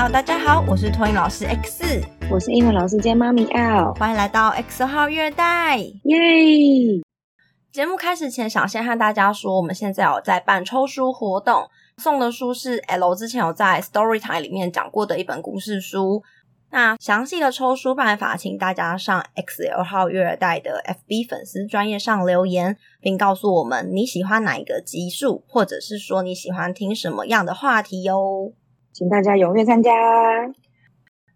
Hello，大家好，我是托英老师 X，我是英文老师兼妈咪 L，欢迎来到 X 号月代，耶！节目开始前，想先和大家说，我们现在有在办抽书活动，送的书是 L 之前有在 Story Time 里面讲过的一本故事书。那详细的抽书办法，请大家上 X 号月代的 FB 粉丝专业上留言，并告诉我们你喜欢哪一个集数，或者是说你喜欢听什么样的话题哟。请大家踊跃参加。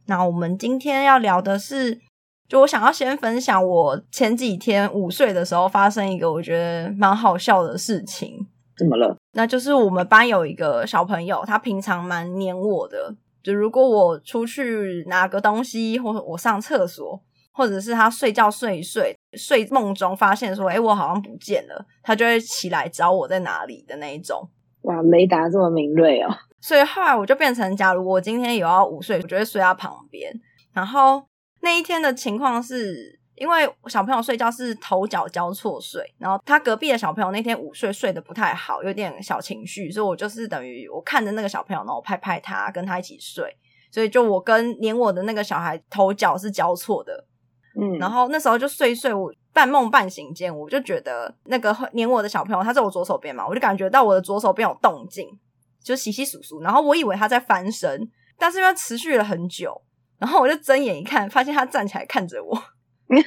那我们今天要聊的是，就我想要先分享我前几天午睡的时候发生一个我觉得蛮好笑的事情。怎么了？那就是我们班有一个小朋友，他平常蛮黏我的。就如果我出去拿个东西，或我上厕所，或者是他睡觉睡一睡，睡梦中发现说，哎，我好像不见了，他就会起来找我在哪里的那一种。哇，雷达这么敏锐哦！所以后来我就变成，假如我今天有要午睡，我就会睡他旁边。然后那一天的情况是。因为小朋友睡觉是头脚交错睡，然后他隔壁的小朋友那天午睡睡得不太好，有点小情绪，所以我就是等于我看着那个小朋友，然后拍拍他，跟他一起睡，所以就我跟连我的那个小孩头脚是交错的，嗯，然后那时候就睡睡，我半梦半醒间，我就觉得那个黏我的小朋友他在我左手边嘛，我就感觉到我的左手边有动静，就稀稀疏疏，然后我以为他在翻身，但是因为持续了很久，然后我就睁眼一看，发现他站起来看着我。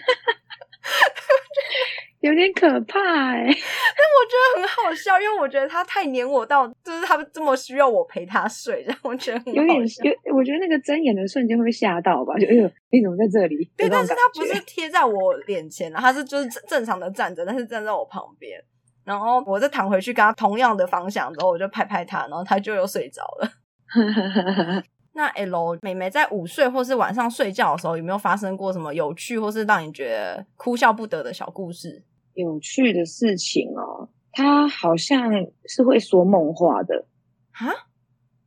有点可怕哎，但我觉得很好笑，因为我觉得他太黏我到，就是他这么需要我陪他睡，然后我觉得有点有，我觉得那个睁眼的瞬间会被吓到吧？就哎呦，你怎么在这里？对，但是他不是贴在我脸前了，他是就是正常的站着，但是站在我旁边，然后我再躺回去跟他同样的方向之后，我就拍拍他，然后他就又睡着了。那 L 妹妹在午睡或是晚上睡觉的时候，有没有发生过什么有趣或是让你觉得哭笑不得的小故事？有趣的事情哦，她好像是会说梦话的啊，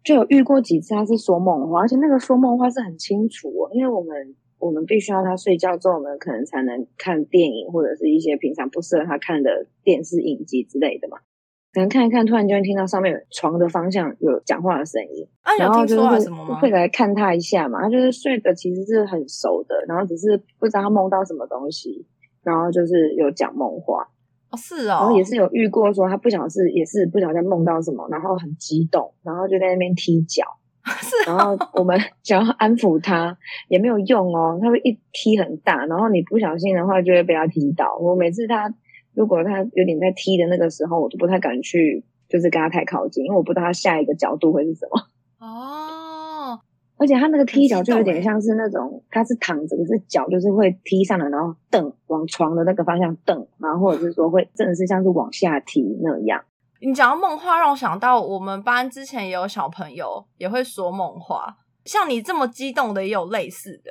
就有遇过几次她是说梦话，而且那个说梦话是很清楚哦，因为我们我们必须要他睡觉之后，我们可能才能看电影或者是一些平常不适合他看的电视影集之类的嘛。可能看一看，突然就会听到上面床的方向有讲话的声音，然后就是会来看他一下嘛。他就是睡的其实是很熟的，然后只是不知道他梦到什么东西，然后就是有讲梦话。哦，是哦。然后也是有遇过说他不晓得是也是不想再梦到什么，然后很激动，然后就在那边踢脚。是。然后我们 想要安抚他也没有用哦，他会一踢很大，然后你不小心的话就会被他踢倒。我每次他。如果他有点在踢的那个时候，我都不太敢去，就是跟他太靠近，因为我不知道他下一个角度会是什么。哦，而且他那个踢脚就有点像是那种，他是躺着，可是脚就是会踢上来，然后蹬往床的那个方向蹬，然后或者是说会真的是像是往下踢那样。你讲到梦话，让我想到我们班之前也有小朋友也会说梦话，像你这么激动的也有类似的，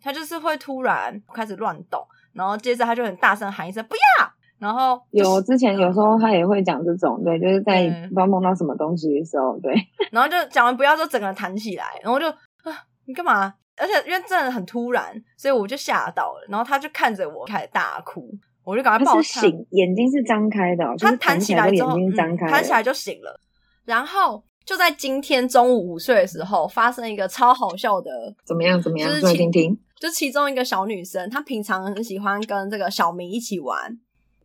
他就是会突然开始乱动，然后接着他就很大声喊一声“不要”。然后有之前有时候他也会讲这种，对，就是在不知道梦到什么东西的时候，对。然后就讲完不要，之后整个人弹起来，然后就啊，你干嘛？而且因为真的很突然，所以我就吓到了。然后他就看着我开始大哭，我就赶快抱他。醒，眼睛是张开的，他弹起来之后，弹起来就醒了。然后就在今天中午午睡的时候，发生一个超好笑的，怎么样？怎么样？就是听听。就其中一个小女生，她平常很喜欢跟这个小明一起玩。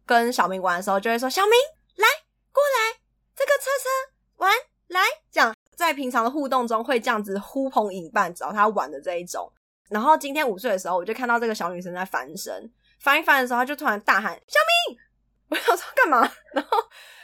跟小明玩的时候，就会说：“小明，来过来，这个车车玩来。”这样在平常的互动中会这样子呼朋引伴找他玩的这一种。然后今天午睡的时候，我就看到这个小女生在翻身，翻一翻的时候，他就突然大喊：“小明！”我想说干嘛？然后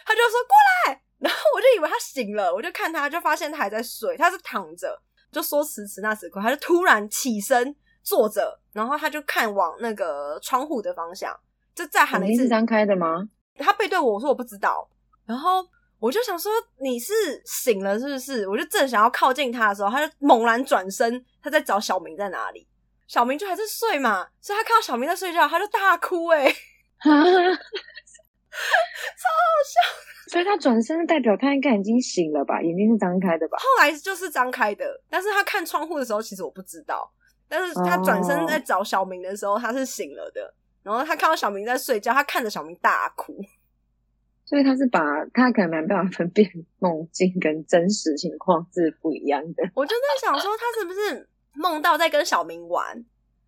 他就说：“过来。”然后我就以为他醒了，我就看他，就发现他还在睡，他是躺着。就说时迟那时快，他就突然起身坐着，然后他就看往那个窗户的方向。就再喊了一次，张开的吗？他背对我，我说我不知道。然后我就想说你是醒了是不是？我就正想要靠近他的时候，他就猛然转身，他在找小明在哪里。小明就还在睡嘛，所以他看到小明在睡觉，他就大哭哎，超好笑。所以他转身代表他应该已经醒了吧？眼睛是张开的吧？后来就是张开的，但是他看窗户的时候，其实我不知道。但是他转身在找小明的时候，他是醒了的。然后他看到小明在睡觉，他看着小明大哭。所以他是把他可能没办法分辨梦境跟真实情况是不一样的。我就在想说，他是不是梦到在跟小明玩，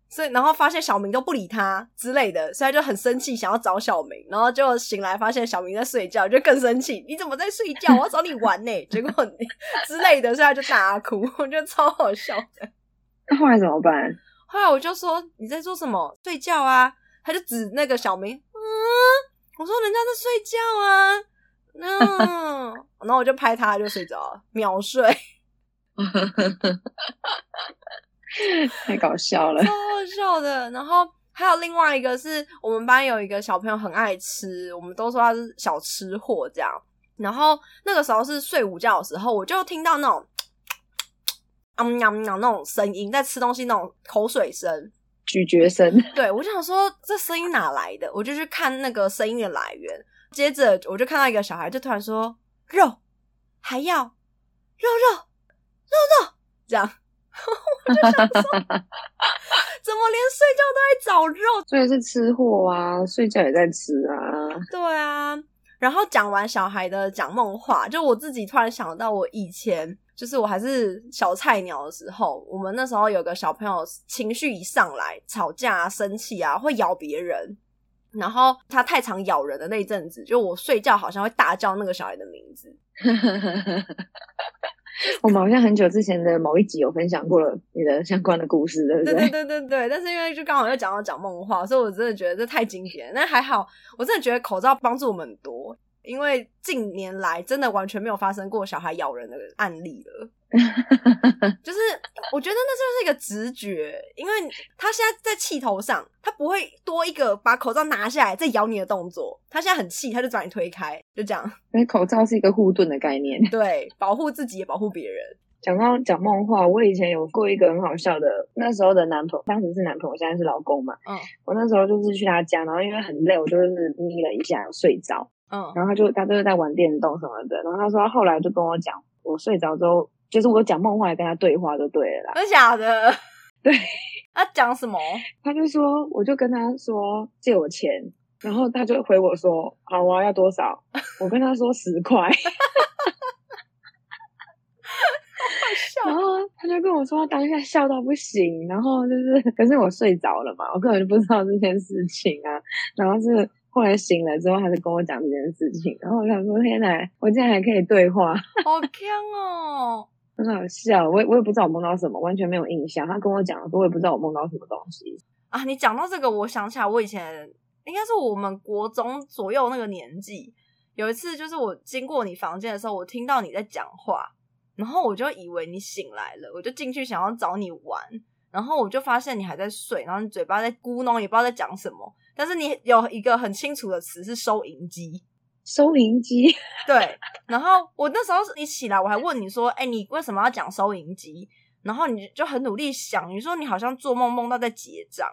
所以然后发现小明都不理他之类的，所以他就很生气，想要找小明，然后就醒来发现小明在睡觉，就更生气，你怎么在睡觉？我要找你玩呢、结果之类的，所以他就大哭，我觉得超好笑的。那后来怎么办？后来我就说你在做什么？睡觉啊！他就指那个小明，嗯，我说人家在睡觉啊，嗯，然后我就拍他，他就睡着了，秒睡，太搞笑了超。好笑的。然后还有另外一个是我们班有一个小朋友很爱吃，我们都说他是小吃货这样。然后那个时候是睡午觉的时候，我就听到那种。嗯呀呀那种声音，在吃东西那种口水声，咀嚼声，对我就想说这声音哪来的，我就去看那个声音的来源。接着我就看到一个小孩，就突然说肉还要肉肉肉肉这样，我就想说怎么连睡觉都在找肉？所以是吃货啊，睡觉也在吃啊。对啊，然后讲完小孩的讲梦话，就我自己突然想到我以前。就是我还是小菜鸟的时候，我们那时候有个小朋友情绪一上来，吵架啊、生气啊，会咬别人。然后他太常咬人的那一阵子，就我睡觉好像会大叫那个小孩的名字。我们好像很久之前的某一集有分享过了你的相关的故事，对不对对？对对对对。但是因为就刚好又讲到讲梦话，所以我真的觉得这太经典。那还好，我真的觉得口罩帮助我们很多。因为近年来真的完全没有发生过小孩咬人的案例了，就是我觉得那就是一个直觉，因为他现在在气头上，他不会多一个把口罩拿下来再咬你的动作，他现在很气，他就把你推开，就这样。因为口罩是一个护盾的概念，对，保护自己也保护别人。讲到讲梦话，我以前有过一个很好笑的，那时候的男朋友，当时是男朋友，现在是老公嘛。嗯，我那时候就是去他家，然后因为很累，我就是眯了一下，睡着。嗯，然后他就他就是在玩电动什么的，然后他说他后来就跟我讲，我睡着之后，就是我讲梦话来跟他对话就对了啦。真的假的？对，他讲什么？他就说，我就跟他说借我钱，然后他就回我说好啊，要多少？我跟他说十块，然后他就跟我说当下笑到不行，然后就是可是我睡着了嘛，我根本就不知道这件事情啊，然后是。后来醒了之后，他就跟我讲这件事情，然后我想说：天哪，我竟然还可以对话，好强哦，很好笑。我也我也不知道我梦到什么，完全没有印象。他跟我讲的时候，我也不知道我梦到什么东西啊。你讲到这个，我想起来，我以前应该是我们国中左右那个年纪，有一次就是我经过你房间的时候，我听到你在讲话，然后我就以为你醒来了，我就进去想要找你玩，然后我就发现你还在睡，然后你嘴巴在咕哝，也不知道在讲什么。但是你有一个很清楚的词是收银机，收银机。对，然后我那时候一起来，我还问你说：“哎，你为什么要讲收银机？”然后你就很努力想，你说你好像做梦梦到在结账，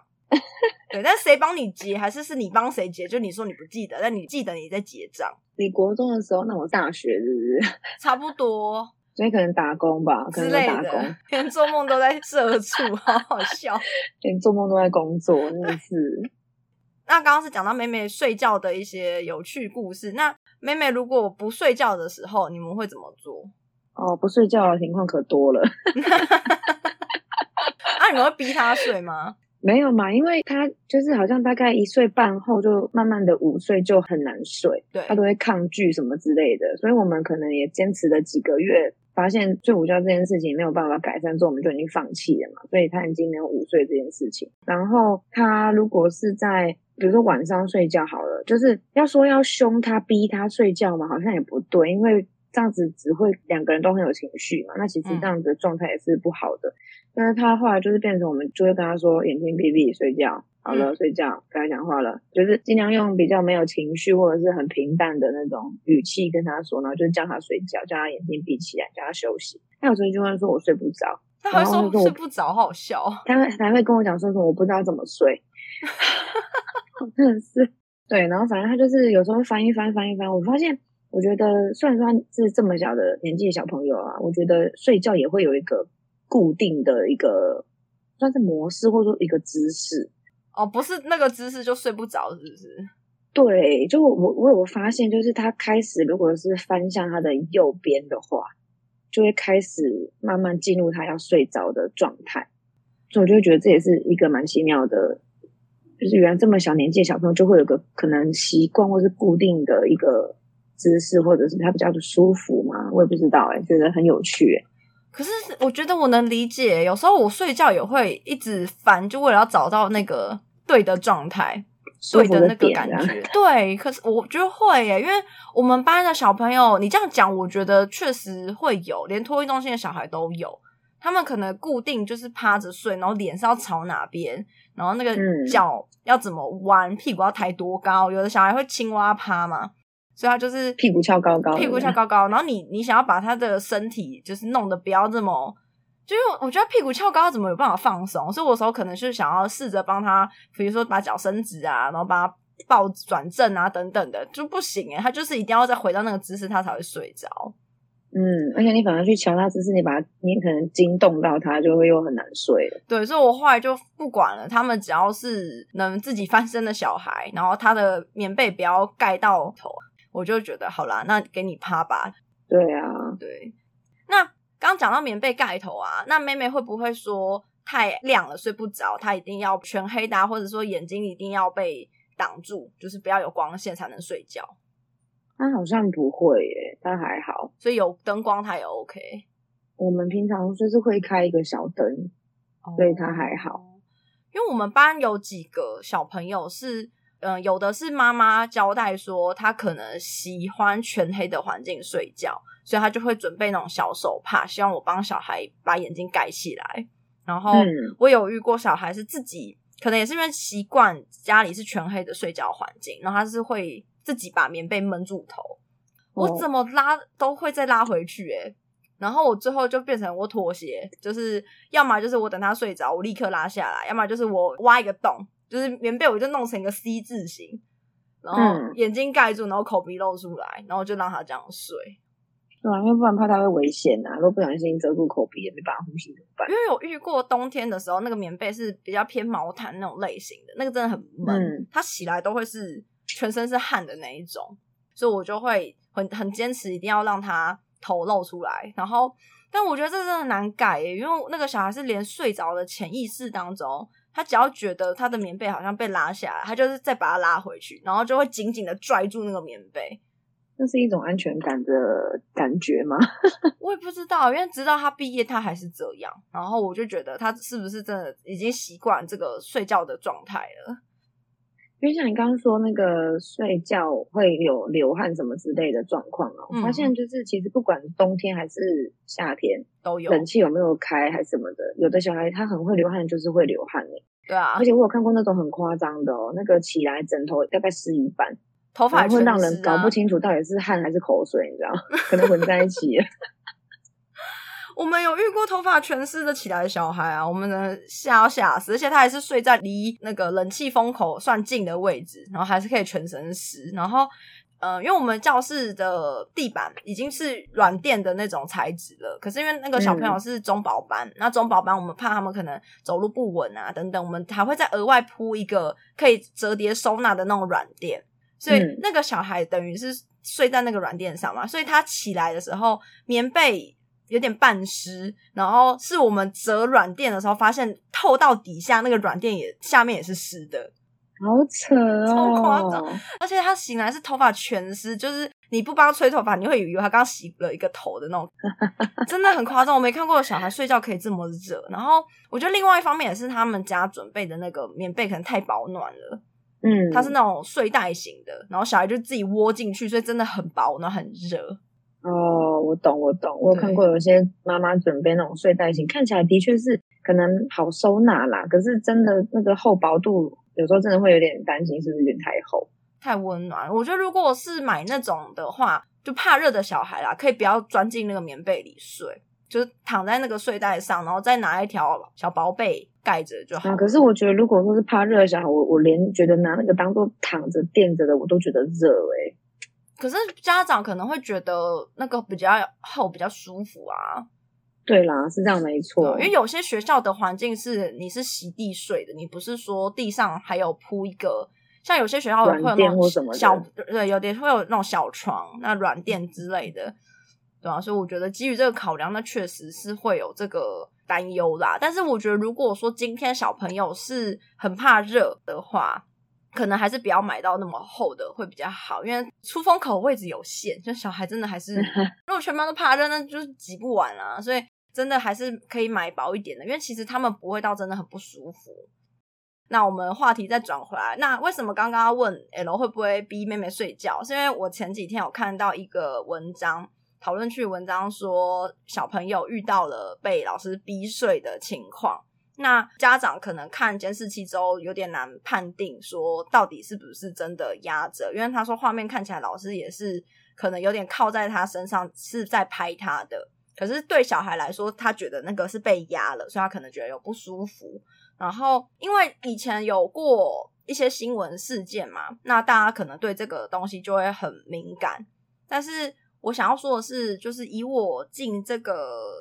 对，但谁帮你结，还是是你帮谁结？就你说你不记得，但你记得你在结账。你国中的时候，那我大学是不是？差不多，所以可能打工吧，可能打工，连做梦都在社畜，好好笑，连做梦都在工作，真的是。那刚刚是讲到妹妹睡觉的一些有趣故事。那妹妹如果不睡觉的时候，你们会怎么做？哦，不睡觉的情况可多了。啊，你们会逼她睡吗？没有嘛，因为她就是好像大概一岁半后就慢慢的午睡就很难睡，对，她都会抗拒什么之类的。所以我们可能也坚持了几个月，发现睡午觉这件事情没有办法改善，之后我们就已经放弃了嘛。所以他已经没有午睡这件事情。然后他如果是在比如说晚上睡觉好了，就是要说要凶他、逼他睡觉嘛，好像也不对，因为这样子只会两个人都很有情绪嘛。那其实这样子的状态也是不好的。但是他后来就是变成我们就会跟他说眼睛闭闭睡觉，好了睡觉，不要讲话了，就是尽量用比较没有情绪或者是很平淡的那种语气跟他说，然后就是叫他睡觉，叫他眼睛闭起来，叫他休息。他有时候就会说我睡不着，他会说睡不着，好笑。他会还会跟我讲说什么我不知道怎么睡。真的是对，然后反正他就是有时候翻一翻翻一翻，我发现，我觉得虽然说是这么小的年纪的小朋友啊，我觉得睡觉也会有一个固定的一个算是模式，或者说一个姿势。哦，不是那个姿势就睡不着，是不是？对，就我我有发现，就是他开始如果是翻向他的右边的话，就会开始慢慢进入他要睡着的状态。所以我就觉得这也是一个蛮奇妙的，就是原来这么小年纪的小朋友就会有个可能习惯或是固定的一个姿势，或者是他比较的舒服嘛，我也不知道哎、觉得很有趣、欸。可是我觉得我能理解，有时候我睡觉也会一直烦，就为了要找到那个对的状态。对的那个感觉，对。可是我觉得会耶，因为我们班的小朋友，你这样讲，我觉得确实会有，连托育中心的小孩都有。他们可能固定就是趴着睡，然后脸是要朝哪边，然后那个嗯脚要怎么弯，屁股要抬多高。有的小孩会青蛙趴嘛，所以他就是屁股翘高高屁股翘高高，然后你你想要把他的身体就是弄得不要这么。就是我觉得屁股翘高，他怎么有办法放松？所以我有时候可能是想要试着帮他，比如说把脚伸直啊，然后把他抱转正啊等等的，就不行诶，他就是一定要再回到那个姿势，他才会睡着。嗯，而且你反而去瞧他姿势，你把他，你可能惊动到他，就会又很难睡了。对，所以我后来就不管了，他们只要是能自己翻身的小孩，然后他的棉被不要盖到头，我就觉得好啦，那给你趴吧。对啊，对，那刚讲到棉被盖头啊，那妹妹会不会说太亮了睡不着，她一定要全黑的、啊，或者说眼睛一定要被挡住，就是不要有光线才能睡觉？她好像不会耶，她还好。所以有灯光她也 OK，我们平常就是会开一个小灯，所以她还好。哦因为我们班有几个小朋友是，嗯、有的是妈妈交代说他可能喜欢全黑的环境睡觉，所以他就会准备那种小手帕，希望我帮小孩把眼睛盖起来。然后嗯。我有遇过小孩是自己，可能也是因为习惯家里是全黑的睡觉环境，然后他是会自己把棉被闷住头，我哦。怎么拉都会再拉回去、欸，然后我最后就变成我妥协，就是要么就是我等他睡着，我立刻拉下来；要么就是我挖一个洞，就是棉被我就弄成一个 C 字形，然后嗯眼睛盖住，然后口鼻露出来，然后就让他这样睡。对啊，因为不然怕他会危险啊，如果不小心遮住口鼻，也没办法呼吸怎么办因？为我遇过冬天的时候，那个棉被是比较偏毛毯那种类型的，那个真的很闷，嗯它洗来都会是全身是汗的那一种，所以我就会很很坚持一定要让他头露出来。然后，但我觉得这真的难改耶，因为那个小孩是连睡着的潜意识当中，他只要觉得他的棉被好像被拉下来，他就是再把它拉回去，然后就会紧紧的拽住那个棉被。那是一种安全感的感觉吗？我也不知道，因为直到他毕业，他还是这样。然后我就觉得他是不是真的已经习惯这个睡觉的状态了？因为像你刚刚说那个睡觉会有流汗什么之类的状况哦，我嗯发现就是其实不管冬天还是夏天，都有，冷气有没有开还是什么的，有的小孩他很会流汗，就是会流汗诶。对啊而，且我有看过那种很夸张的哦，那个起来枕头大概湿一半，头发然后会让人搞不。清楚到底是汗还是口水，你知道？可能混在一起了。我们有遇过头发全湿的起来的小孩啊，我们真的吓要吓死，而且他还是睡在离那个冷气风口算近的位置，然后还是可以全身湿。然后，呃，因为我们教室的地板已经是软垫的那种材质了，可是因为那个小朋友是中保班，那中保班我们怕他们可能走路不稳啊等等，我们还会再额外铺一个可以折叠收纳的那种软垫，所以嗯那个小孩等于是睡在那个软垫上嘛，所以他起来的时候棉被。有点半湿，然后是我们折软垫的时候，发现透到底下那个软垫也下面也是湿的，好扯哦，超夸张而且他醒来是头发全湿，就是你不帮他吹头发，你会以为他刚洗了一个头的那种，真的很夸张。我没看过小孩睡觉可以这么热。然后我觉得另外一方面也是他们家准备的那个棉被可能太保暖了，嗯，它是那种睡袋型的，然后小孩就自己窝进去，所以真的很薄，然后很热。哦，我懂，我懂，我有看过有些妈妈准备那种睡袋型，看起来的确是可能好收纳啦，可是真的那个厚薄度，有时候真的会有点担心，是不是有点太厚？太温暖。我觉得如果是买那种的话，就怕热的小孩啦，可以不要钻进那个棉被里睡，就是躺在那个睡袋上，然后再拿一条小薄被盖着就好。啊，可是我觉得如果说是怕热的小孩，我我连觉得拿那个当做躺着垫着的，我都觉得热欸诶、可是家长可能会觉得那个比较厚，比较舒服啊。对啦，是这样没错，因为有些学校的环境是你是席地睡的，你不是说地上还有铺一个像有些学校会有那种小对，有点会有那种小床、那软垫之类的，对啊，所以我觉得基于这个考量，那确实是会有这个担忧啦。但是我觉得，如果说今天小朋友是很怕热的话，可能还是不要买到那么厚的会比较好，因为出风口位置有限，就小孩真的还是 如果全班都趴着，那就是挤不完啊。所以真的还是可以买薄一点的，因为其实他们不会到真的很不舒服。那我们话题再转回来，那为什么刚刚问 L 会不会逼妹妹睡觉？是因为我前几天有看到一个文章，讨论区文章说小朋友遇到了被老师逼睡的情况。那家长可能看监视器之后有点难判定，说到底是不是真的压着，因为他说画面看起来老师也是可能有点靠在他身上，是在拍他的。可是对小孩来说，他觉得那个是被压了，所以他可能觉得有不舒服。然后因为以前有过一些新闻事件嘛，那大家可能对这个东西就会很敏感。但是我想要说的是，就是以我进这个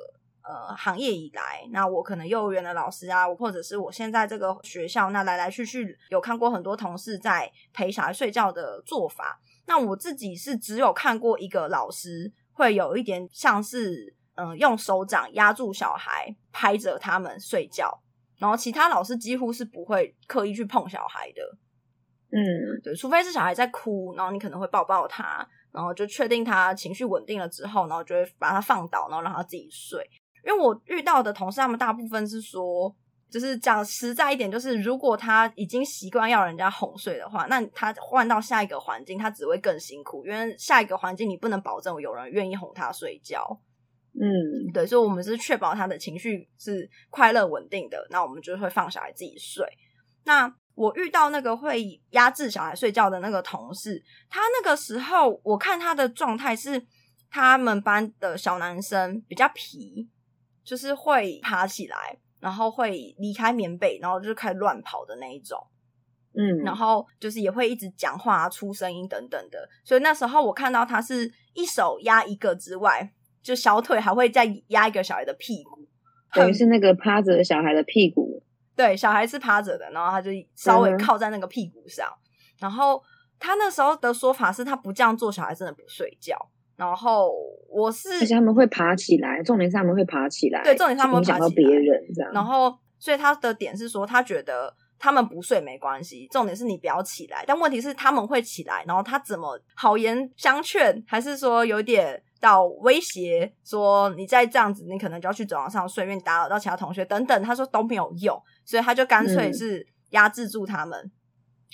呃行业以来，那我可能幼儿园的老师啊，或者是我现在这个学校，那来来去去有看过很多同事在陪小孩睡觉的做法。那我自己是只有看过一个老师会有一点像是嗯、呃用手掌压住小孩，拍着他们睡觉，然后其他老师几乎是不会刻意去碰小孩的。嗯对，除非是小孩在哭，然后你可能会抱抱他，然后就确定他情绪稳定了之后，然后就会把他放倒，然后让他自己睡。因为我遇到的同事，他们大部分是说，就是讲实在一点，就是如果他已经习惯要人家哄睡的话，那他换到下一个环境，他只会更辛苦，因为下一个环境你不能保证有人愿意哄他睡觉。嗯对，所以我们是确保他的情绪是快乐稳定的，那我们就会放小孩自己睡。那我遇到那个会压制小孩睡觉的那个同事，他那个时候我看他的状态是，他们班的小男生比较皮，就是会爬起来，然后会离开棉被，然后就开始乱跑的那一种。嗯，然后就是也会一直讲话、出声音等等的。所以那时候我看到他是一手压一个之外，就小腿还会再压一个小孩的屁股，等于是那个趴着的小孩的屁股，对，小孩是趴着的，然后他就稍微靠在那个屁股上。然后他那时候的说法是他不这样做，小孩真的不睡觉。然后我是而且他们会爬起来，重点是他们会爬起来，对重点是他们会爬起来别人这样。然后，所以他的点是说，他觉得他们不睡没关系，重点是你不要起来。但问题是他们会起来，然后他怎么好言相劝，还是说有点到威胁，说你再这样子，你可能就要去走廊上睡，因为你打扰到其他同学等等。他说都没有用，所以他就干脆嗯是压制住他们，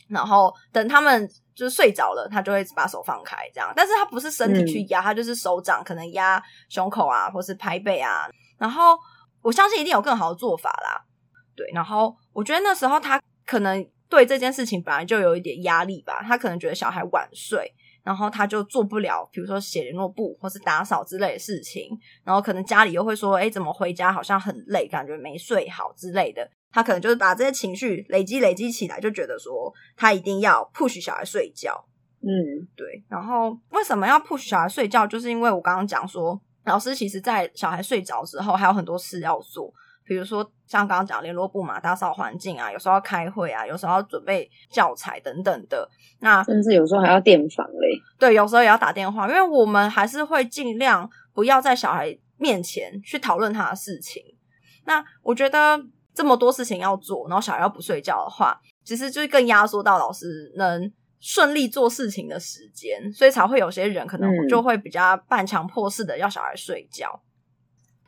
然后等他们就是睡着了，他就会把手放开这样。但是他不是身体去压，他就是手掌可能压胸口啊，或是拍背啊。然后我相信一定有更好的做法啦。对，然后我觉得那时候他可能对这件事情本来就有一点压力吧，他可能觉得小孩晚睡，然后他就做不了，比如说写联络簿或是打扫之类的事情，然后可能家里又会说，哎，怎么回家好像很累，感觉没睡好之类的。他可能就是把这些情绪累积累积起来，就觉得说他一定要 push 小孩睡觉。嗯对，然后为什么要 push 小孩睡觉？就是因为我刚刚讲说，老师其实在小孩睡着之后，还有很多事要做，比如说像刚刚讲联络部嘛，打扫环境啊，有时候要开会啊，有时候要准备教材等等的。那甚至有时候还要电访嘞。对，有时候也要打电话，因为我们还是会尽量不要在小孩面前去讨论他的事情。那我觉得这么多事情要做，然后小孩要不睡觉的话，其实就是更压缩到老师能顺利做事情的时间，所以才会有些人可能嗯就会比较半强迫式的要小孩睡觉。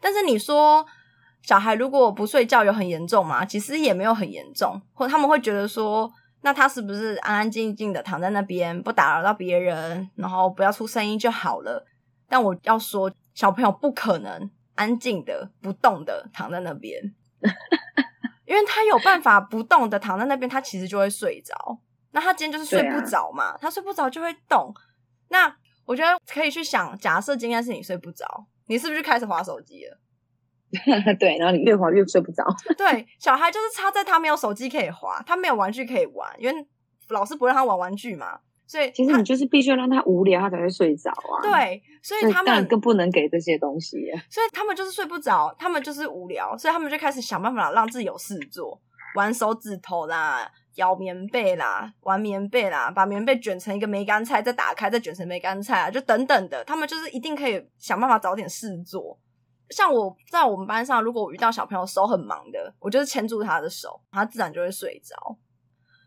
但是你说小孩如果不睡觉有很严重吗？其实也没有很严重，或他们会觉得说，那他是不是安安静静的躺在那边，不打扰到别人，然后不要出声音就好了？但我要说，小朋友不可能安静的、不动的躺在那边，因为他有办法不动的躺在那边，他其实就会睡着。那他今天就是睡不着嘛，他睡不着就会动。那我觉得可以去想，假设今天是你睡不着，你是不是就开始划手机了？对，然后你越滑越睡不着。对，小孩就是差在他没有手机可以滑，他没有玩具可以玩，因为老师不让他玩玩具嘛，所以其实你就是必须要让他无聊，他才会睡着啊。，对，所以他们更不能给这些东西。所以他们就是睡不着，他们就是无聊，所以他们就开始想办法让自己有事做，玩手指头啦，咬棉被啦，玩棉被啦，把棉被卷成一个梅干菜，再打开再卷成梅干菜啊，就等等的，他们就是一定可以想办法找点事做。像我在我们班上，如果我遇到小朋友手很忙的，我就是牵住他的手，他自然就会睡着。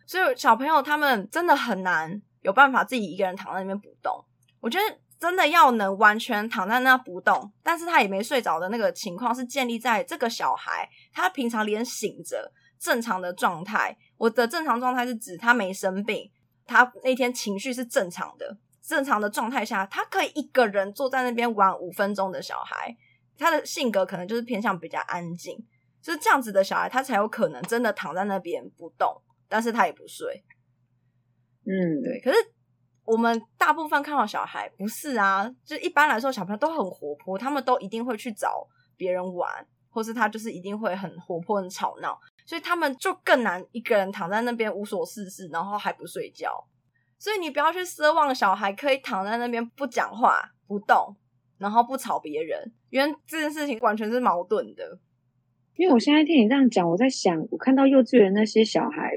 所以小朋友他们真的很难有办法自己一个人躺在那边不动。我觉得真的要能完全躺在那不动，但是他也没睡着的那个情况，是建立在这个小孩他平常连醒着正常的状态。我的正常状态是指他没生病，他那天情绪是正常的，正常的状态下，他可以一个人坐在那边玩五分钟的小孩，他的性格可能就是偏向比较安静，就是这样子的小孩，他才有可能真的躺在那边不动，但是他也不睡。嗯，对，可是我们大部分看到小孩不是啊，就一般来说小朋友都很活泼，他们都一定会去找别人玩，或是他就是一定会很活泼、很吵闹，所以他们就更难一个人躺在那边无所事事，然后还不睡觉。所以你不要去奢望小孩可以躺在那边不讲话、不动，然后不吵别人，因为这件事情完全是矛盾的。因为我现在听你这样讲，我在想，我看到幼稚园那些小孩，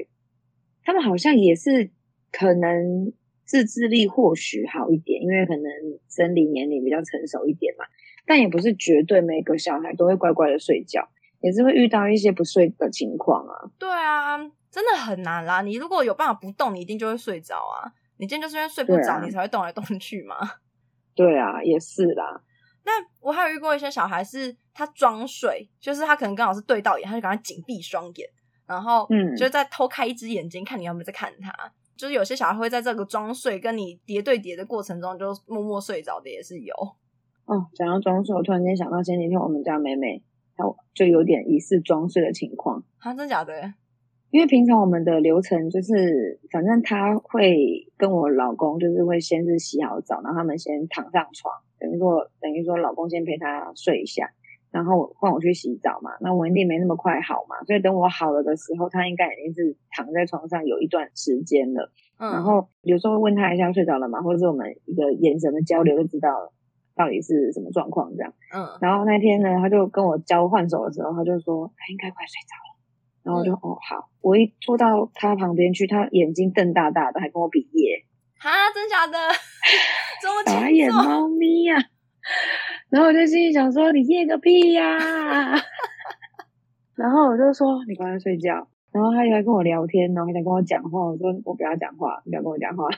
他们好像也是可能自制力或许好一点，因为可能生理年龄比较成熟一点嘛。但也不是绝对每个小孩都会乖乖的睡觉，也是会遇到一些不睡的情况啊。对啊，真的很难啦。你如果有办法不动，你一定就会睡着啊。你今天就是因为睡不着，啊你才会动来动去嘛。对啊，也是啦。那我还有遇过一些小孩是他装睡，就是他可能刚好是对到眼，他就赶快紧闭双眼，然后嗯就在偷开一只眼睛看你有没有在看他。就是有些小孩会在这个装睡跟你叠对叠的过程中，就默默睡着的也是有。哦，讲到装睡，我突然间想到前几天我们家妹妹，她就有点疑似装睡的情况。啊，真假的？因为平常我们的流程就是，反正她会跟我老公，就是会先是洗好澡，然后他们先躺上床，等于说等于说老公先陪她睡一下，然后换我去洗澡嘛。那我一定没那么快好嘛，所以等我好了的时候，他应该已经是躺在床上有一段时间了。嗯，然后有时候会问他一下睡着了吗，或者是我们一个眼神的交流就知道了到底是什么状况这样。嗯，然后那天呢，他就跟我交换手的时候，他就说他应该快睡着了。然后我就、哦好，我一坐到他旁边去，他眼睛瞪大大的，还跟我比耶，哈，真假的？这么傻眼？猫咪呀、然后我就心里想说你夜个屁呀、然后我就说你赶快睡觉。然后他也来跟我聊天，然后还想跟我讲话，我说我不要讲话，你不要跟我讲话。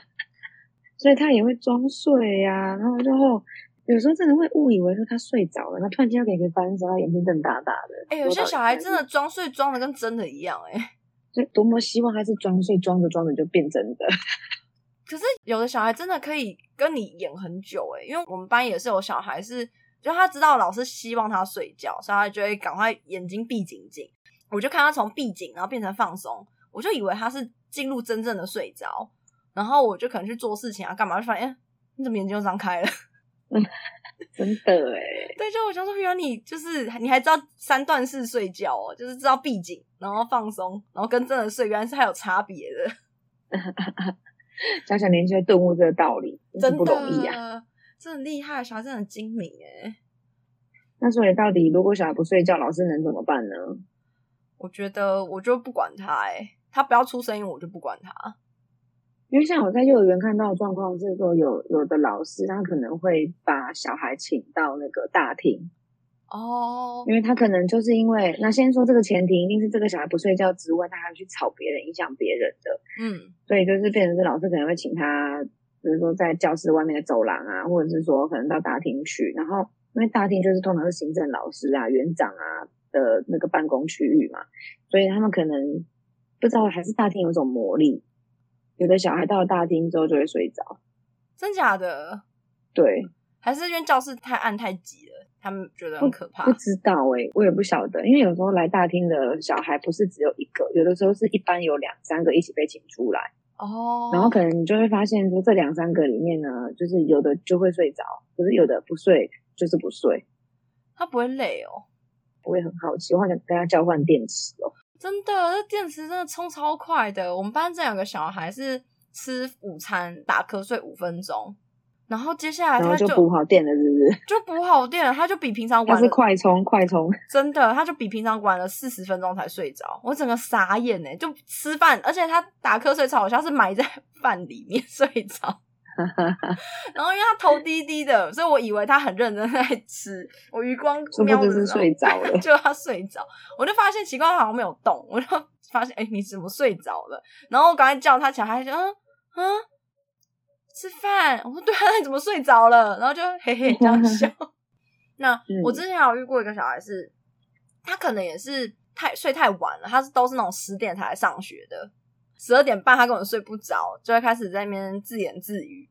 所以他也会装睡呀、然后之后有时候真的会误以为说他睡着了，那突然间要给一个翻身，他眼睛瞪大大的。哎、有些小孩真的。的装睡装的跟真的一样、哎。就多么希望他是装睡，装着装着就变真的。可是有的小孩真的可以跟你演很久诶、因为我们班也是有小孩是，就他知道老师希望他睡觉，所以他就会赶快眼睛闭紧紧。我就看他从闭紧然后变成放松，我就以为他是进入真正的睡着，然后我就可能去做事情啊干嘛，就发现、哎你怎么眼睛又张开了？真的哎，对，就我想说，原来你就是你还知道三段式睡觉哦，就是知道闭紧，然后放松，然后跟真的睡原来是还有差别的。想想年轻人顿悟这个道理，真真是不容易啊。的，这很厉害，小孩真的很精明哎。那所以到底如果小孩不睡觉，老师能怎么办呢？我觉得我就不管他哎，他不要出声音，我就不管他。因为像我在幼儿园看到的状况是说有，有的老师他可能会把小孩请到那个大厅，哦，因为他可能就是因为那先说这个前提一定是这个小孩不睡觉之外，他还去吵别人、影响别人的，嗯所以就是变成是老师可能会请他，比如说在教室外面的走廊啊，或者是说可能到大厅去，然后因为大厅就是通常是行政老师啊、园长啊的那个办公区域嘛，所以他们可能不知道还是大厅有种魔力，有的小孩到了大厅之后就会睡着，真假的？对，还是因为教室太暗太挤了，他们觉得很可怕不。知道诶、我也不晓得，因为有时候来大厅的小孩不是只有一个，有的时候是一般有两三个一起被请出来。哦，然后可能你就会发现说，这两三个里面呢，就是有的就会睡着，可是有的不睡，就是不睡。他不会累哦。我也很好奇，我好想跟他交换电池哦。真的，这电池真的充超快的。我们班这两个小孩是吃午餐打瞌睡五分钟，然后接下来他就补好电了，是不是？就补好电了，他就比平常他是快充，快充。真的，他就比平常晚了四十分钟才睡着，我整个傻眼呢。就吃饭，而且他打瞌睡超好像，是埋在 饭里面睡着。然后因为他头低低的，所以我以为他很认真在吃。我余光瞄的时候睡着了就他睡着，我就发现奇怪，他好像没有动，我就发现哎、你怎么睡着了？然后我赶快叫他起来，他就嗯嗯吃饭。我说对啊，那你怎么睡着了？然后就嘿嘿这样笑。那嗯我之前有遇过一个小孩是，他可能也是太睡太晚了，他是都是那种十点才来上学的，十二点半他根本睡不着，就会开始在那边自言自语，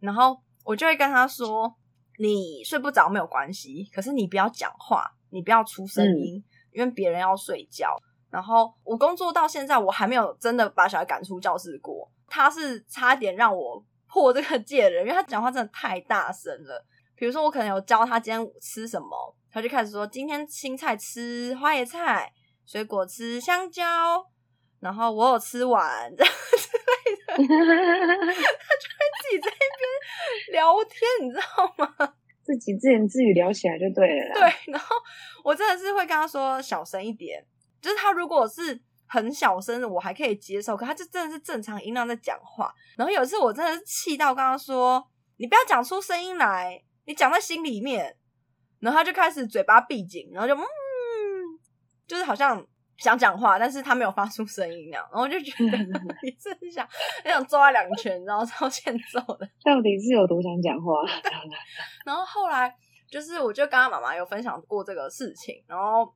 然后我就会跟他说：“你睡不着没有关系，可是你不要讲话，你不要出声音，因为别人要睡觉。”然后我工作到现在，我还没有真的把小孩赶出教室过。他是差点让我破这个戒的人，因为他讲话真的太大声了。比如说，我可能有教他今天吃什么，他就开始说今天青菜吃花椰菜，水果吃香蕉，然后我有吃完这 样之类的，自己在那边聊天，你知道吗？自己自言自语聊起来就对了啦。对，然后我真的是会跟他说小声一点，就是他如果是很小声的，我还可以接受，可他就真的是正常音量在讲话。然后有一次我真的是气到跟他说：“你不要讲出声音来，你讲在心里面。”然后他就开始嘴巴闭紧，然后就嗯，就是好像想讲话，但是他没有发出声音那样。然后我就觉得 也是很想你想揍他两拳，然后超欠揍的。到底是有多想讲话？然后后来就是，我就跟他妈妈有分享过这个事情，然后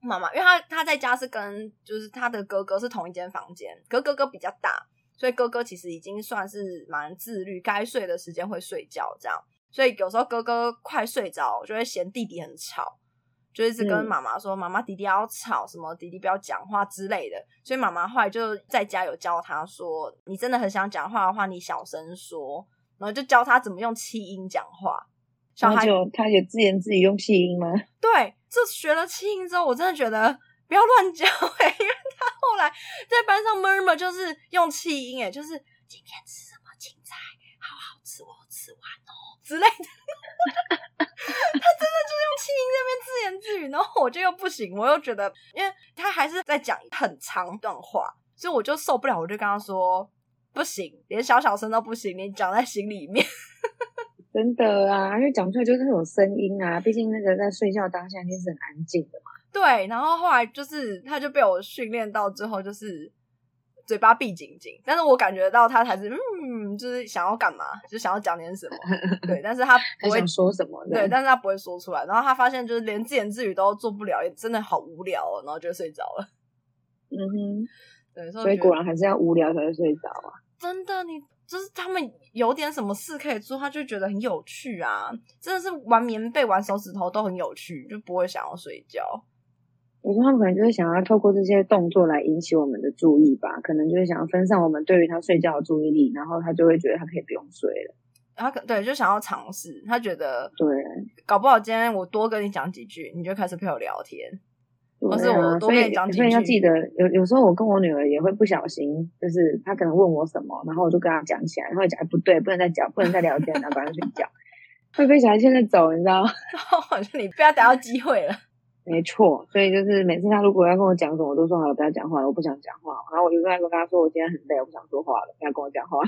妈妈，因为他他在家是跟就是他的哥哥是同一间房间，可哥哥比较大，所以哥哥其实已经算是蛮自律，该睡的时间会睡觉这样，所以有时候哥哥快睡着，就会嫌弟弟很吵。就一直跟嗯妈妈说：“妈妈，弟弟要吵，什么弟弟不要讲话之类的。”所以妈妈后来就在家有教他说：“你真的很想讲话的话，你小声说。”然后就教他怎么用气音讲话。小孩然后就他也自言自语用气音吗？对，这学了气音之后，我真的觉得不要乱教哎、因为他后来在班上 murmur 就是用气音哎、就是今天吃什么青菜，好好吃，我吃完哦之类的。他真的就用气音在那边自言自语，然后我就又不行，我又觉得，因为他还是在讲很长一段话，所以我就受不了，我就跟他说。不行，连小小声都不行，你讲在心里面。真的啊，因为讲出来就是会有声音啊，毕竟那个在睡觉当下一定是很安静的嘛。对，然后后来就是他就被我训练到之后，就是嘴巴闭紧紧，但是我感觉到他还是嗯，就是想要干嘛，就想要讲点什么，对，但是他不会想说什么？对，但是他不会说出来，然后他发现就是连自言自语都做不了，也真的好无聊哦，然后就睡着了。嗯哼，对，所以果然还是要无聊才会睡着啊。真的，你就是他们有点什么事可以做，他就觉得很有趣啊，真的是玩棉被、玩手指头都很有趣，就不会想要睡觉。我说他们可能就是想要透过这些动作来引起我们的注意吧，可能就是想要分散我们对于他睡觉的注意力，然后他就会觉得他可以不用睡了。他可对就想要尝试，他觉得对，搞不好今天我多跟你讲几句，你就开始陪我聊天。或是对啊，我多所以所以要记得，有有时候我跟我女儿也会不小心，就是她可能问我什么，然后我就跟她讲起来，然后讲哎不对，不能再讲，不能再聊天了，赶快睡觉，会被小孩牵着走，你知道？然后好像你不要逮到机会了。没错，所以就是每次她如果要跟我讲什么，我都说好了，不要讲话了，我不想讲话。然后我就跟她跟她说，我今天很累，我不想说话了，不要跟我讲话，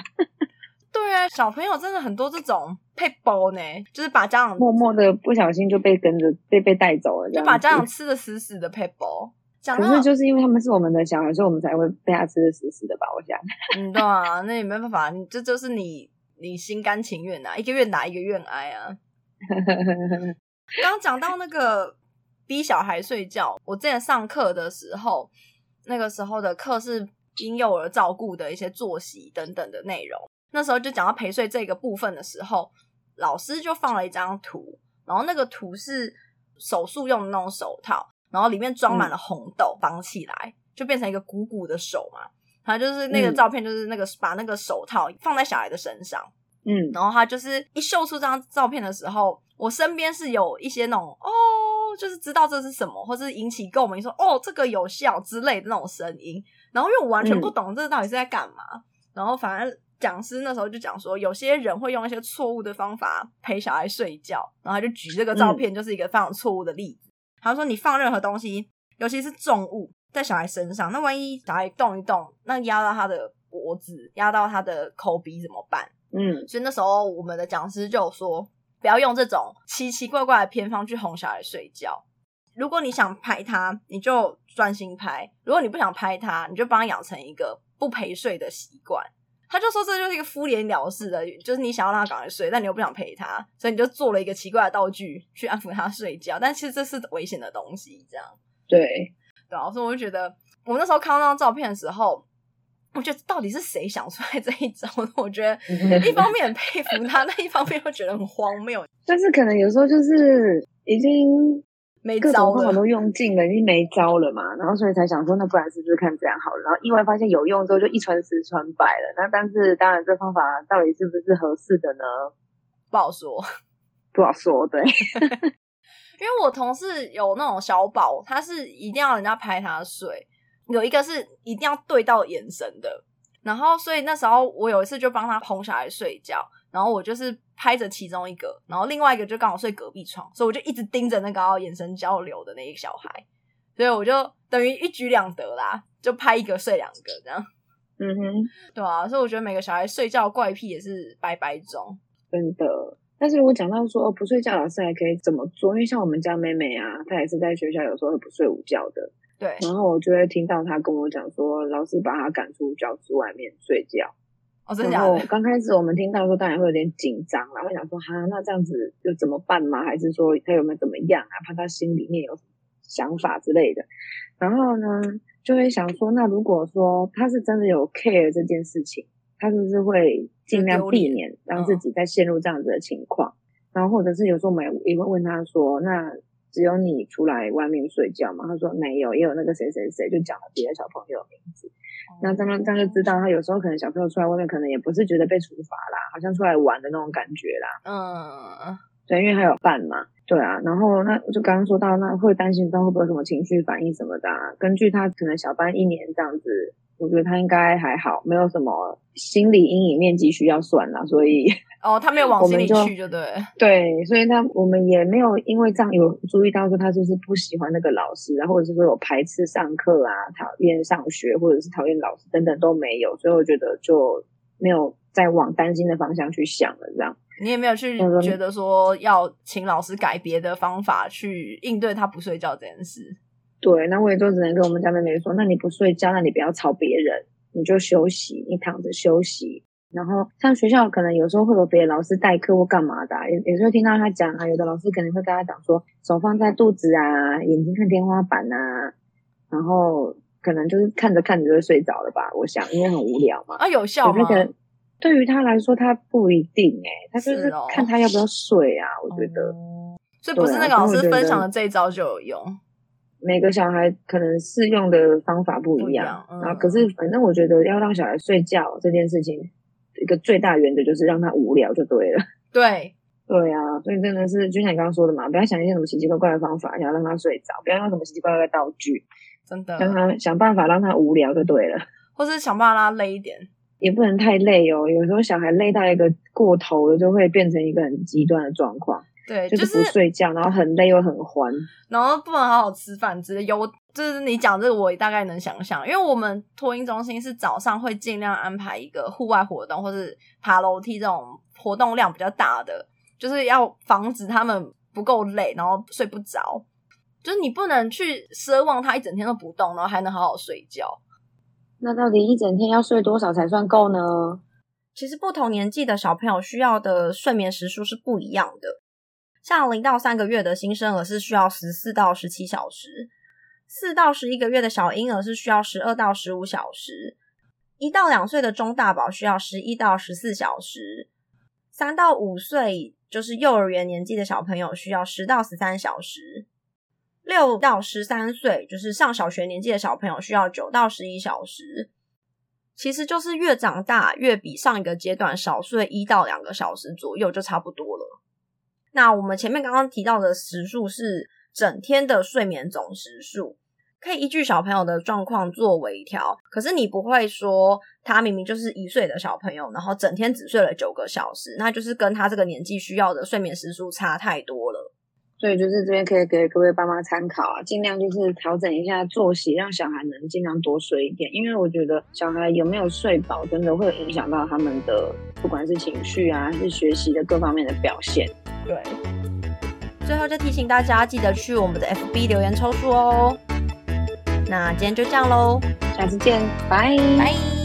对啊，小朋友真的很多这种配包呢，就是把家长默默的不小心就被跟着被被带走了，就把家长吃的死死的配包。讲到可是就是因为他们是我们的小孩，所以我们才会被他吃的死死的吧？我想。嗯，对啊，那也没办法，你这就是你你心甘情愿啊，一个愿打一个愿挨啊。刚 刚讲到那个逼小孩睡觉，我之前上课的时候，那个时候的课是婴幼儿照顾的一些作息等等的内容。那时候就讲到陪睡这个部分的时候，老师就放了一张图，然后那个图是手术用的那种手套，然后里面装满了红豆，绑起来就变成一个鼓鼓的手嘛。他就是那个嗯照片，就是那个把那个手套放在小孩的身上，嗯，然后他就是一秀出这张照片的时候，我身边是有一些那种哦，就是知道这是什么，或是引起共鸣，说哦这个有效之类的那种声音。然后因为我完全不懂这到底是在干嘛，然后反正讲师那时候就讲说，有些人会用一些错误的方法陪小孩睡觉，然后他就举这个照片，就是一个非常错误的例子。他说，你放任何东西，尤其是重物在小孩身上，那万一小孩动一动，那压到他的脖子，压到他的口鼻怎么办？嗯，所以那时候我们的讲师就说，不要用这种奇奇怪怪的偏方去哄小孩睡觉。如果你想拍他，你就专心拍；如果你不想拍他，你就帮他养成一个不陪睡的习惯。他就说这就是一个敷衍了事的，就是你想要让他赶快睡，但你又不想陪他，所以你就做了一个奇怪的道具去安抚他睡觉。但其实这是危险的东西，这样对对啊。所以我就觉得，我那时候看到那张照片的时候，我觉得到底是谁想出来这一招的？我觉得 一方面很佩服他，那一方面又觉得很荒谬。但是可能有时候就是已经。没各招了，种方法都用尽了，已经没招了嘛，然后所以才想说，那不然试试看这样好了。然后意外发现有用之后，就一传十，传百了。那但是当然，这方法到底是不是合适的呢？不好说，不好说。对，因为我同事有那种小宝，他是一定要人家拍他睡，有一个是一定要对到眼神的。然后所以那时候我有一次就帮他哄小孩睡觉。然后我就是拍着其中一个，然后另外一个就刚好睡隔壁床，所以我就一直盯着那个眼神交流的那一个小孩，所以我就等于一举两得啦，就拍一个睡两个这样。嗯哼，对啊，所以我觉得每个小孩睡觉怪癖也是百百种，真的。但是如果讲到说哦不睡觉，老师还可以怎么做？因为像我们家妹妹啊，她也是在学校有时候会不睡午觉的。对。然后我就会听到她跟我讲说，老师把她赶出教室外面睡觉。然后刚开始我们听到说，当然会有点紧张啦，会想说哈，那这样子就怎么办嘛？还是说他有没有怎么样啊？怕他心里面有想法之类的。然后呢，就会想说，那如果说他是真的有 care 这件事情，他是不是会尽量避免让自己再陷入这样子的情况？然后或者是有时候我们也会问他说，那只有你出来外面睡觉嘛？他说没有，也有那个谁谁谁，就讲了别的小朋友名字。那这样这样就知道，他有时候可能小朋友出来外面，可能也不是觉得被处罚啦，好像出来玩的那种感觉啦。嗯，对，因为还有伴嘛。对啊，然后那就刚刚说到，那会担心他会不会有什么情绪反应什么的。啊根据他可能小班一年这样子，我觉得他应该还好，没有什么心理阴影面积需要算了，所以。哦，他没有往心里去，就对。对，所以他我们也没有因为这样有注意到说他就是不喜欢那个老师，然后或者是说有排斥上课啊，讨厌上学，或者是讨厌老师等等都没有，所以我觉得就没有再往担心的方向去想了。这样，你也没有去觉得说要请老师改别的方法去应对他不睡觉这件事。对，那我也就只能跟我们家妹妹说，那你不睡觉，那你不要吵别人，你就休息，你躺着休息。然后像学校可能有时候会有别的老师代课或干嘛的，有有时候听到他讲啊，有的老师可能会跟他讲说，手放在肚子啊，眼睛看天花板啊，然后可能就是看着看着就睡着了吧。我想因为很无聊嘛。啊，有效吗？对于他来说，他不一定哎，他就是看他要不要睡啊。我觉得，所以不是那个老师分享的这一招就有用。每个小孩可能适用的方法不一样啊，可是反正我觉得要让小孩睡觉这件事情。一个最大原则就是让他无聊就对了。对，对啊，所以真的是就像你刚刚说的嘛，不要想一些什么奇奇怪怪的方法，想要让他睡着，不要用什么奇奇怪怪的道具，真的让他想办法让他无聊就对了。或是想办法让他累一点，也不能太累哦。有时候小孩累到一个过头了，就会变成一个很极端的状况。对，就是不睡觉，然后很累又很欢，然后不能好好吃饭之类。有，就是你讲这个，我大概能想象，因为我们托婴中心是早上会尽量安排一个户外活动，或是爬楼梯这种活动量比较大的，就是要防止他们不够累，然后睡不着。就是你不能去奢望他一整天都不动，然后还能好好睡觉。那到底一整天要睡多少才算够呢？其实不同年纪的小朋友需要的睡眠时数是不一样的。像零到三个月的新生儿是需要十四到十七小时，四到十一个月的小婴儿是需要十二到十五小时，一到两岁的中大宝需要十一到十四小时，三到五岁就是幼儿园年纪的小朋友需要十到十三小时，六到十三岁就是上小学年纪的小朋友需要九到十一小时。其实就是越长大越比上一个阶段少睡一到两个小时左右就差不多了。那我们前面刚刚提到的时数是整天的睡眠总时数，可以依据小朋友的状况做微调，可是你不会说他明明就是一岁的小朋友，然后整天只睡了九个小时，那就是跟他这个年纪需要的睡眠时数差太多了。所以就是这边可以给各位爸妈参考啊，尽量就是调整一下作息，让小孩能尽量多睡一点。因为我觉得小孩有没有睡饱，真的会影响到他们的不管是情绪啊，还是学习的各方面的表现。对。最后就提醒大家，记得去我们的 FB 留言抽数哦。那今天就这样喽，下次见，拜拜。